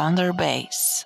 AlexUnder Base.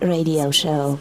Radio Show.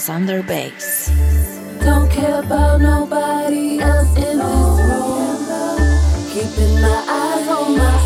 AlexUnder Base. Don't care about nobody else in this room. Keeping my eyes on my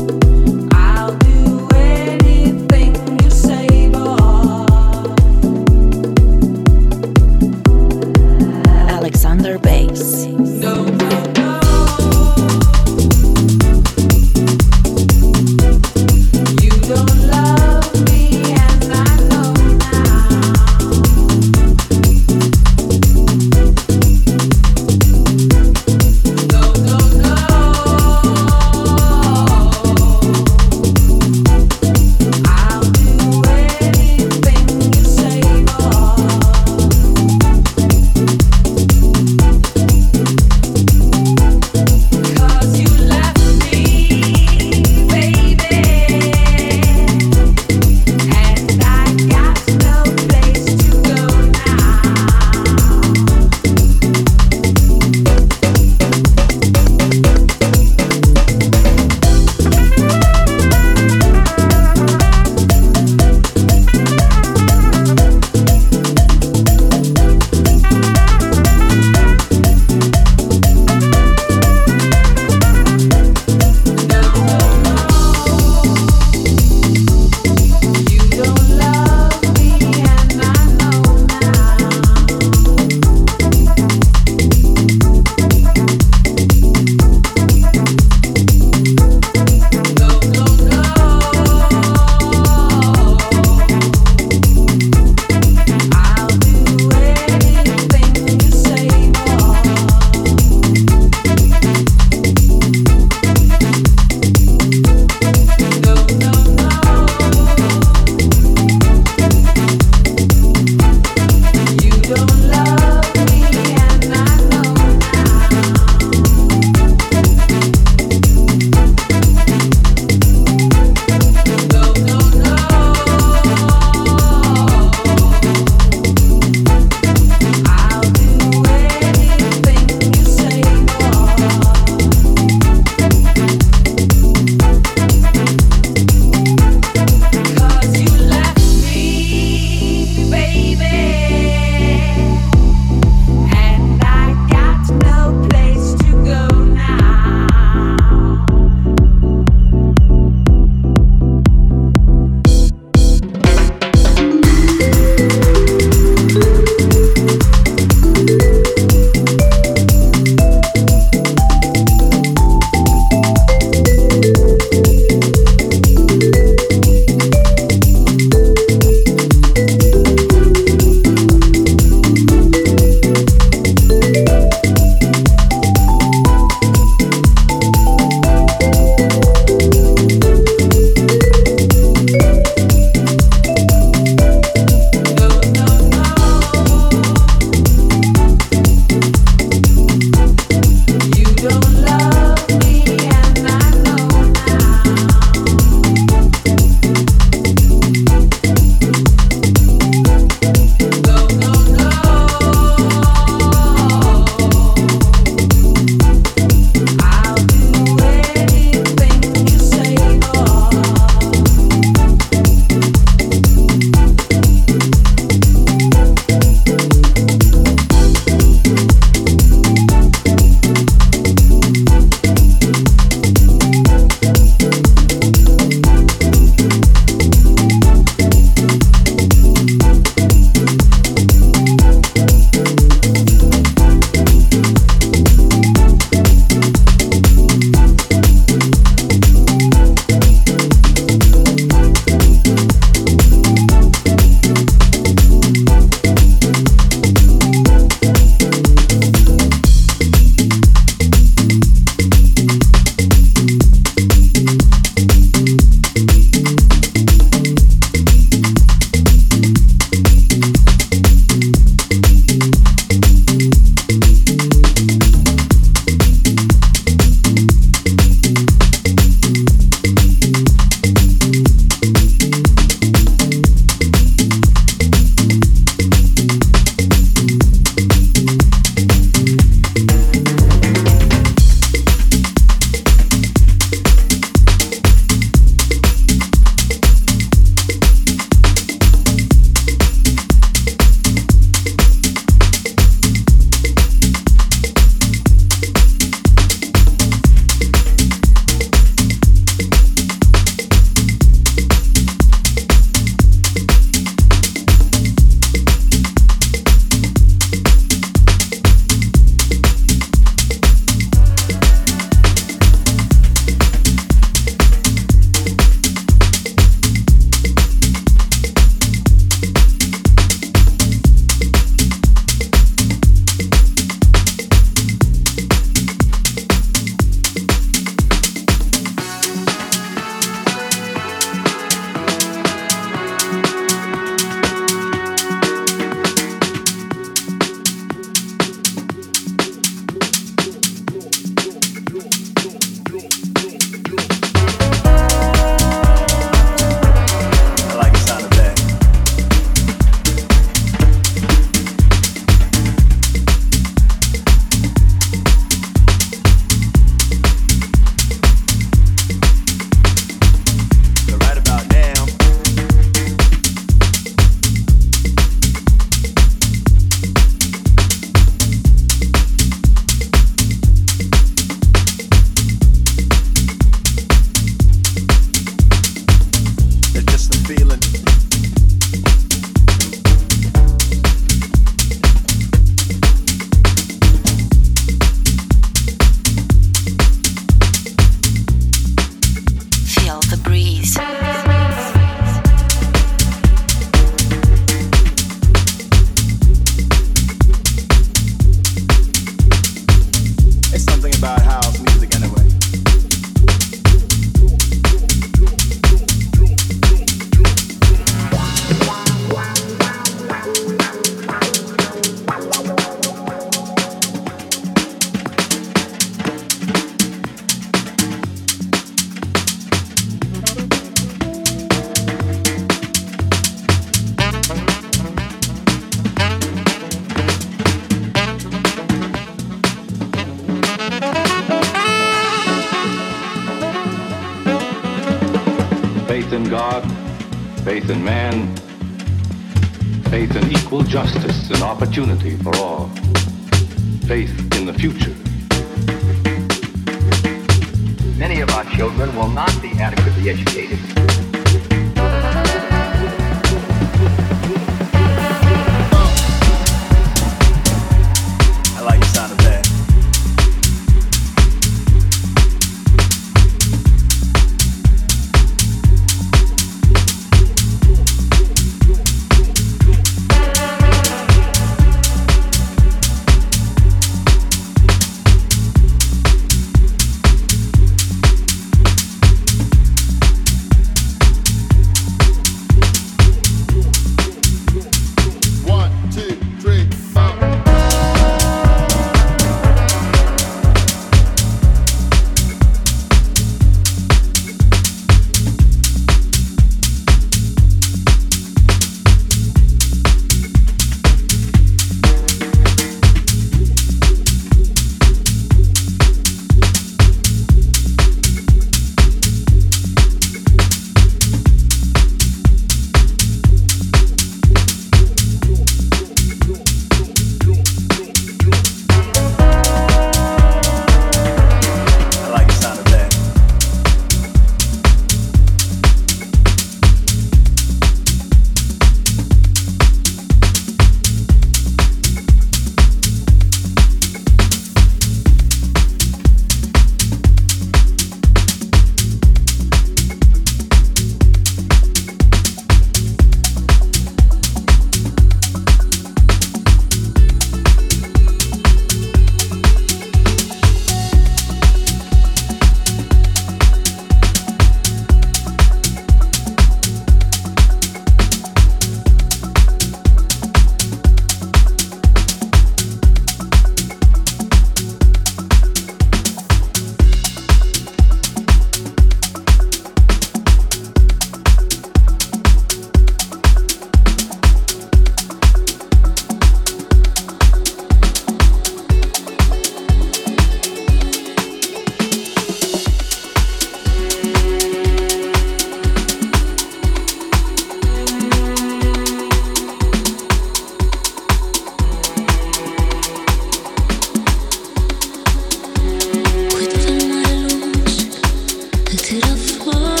close.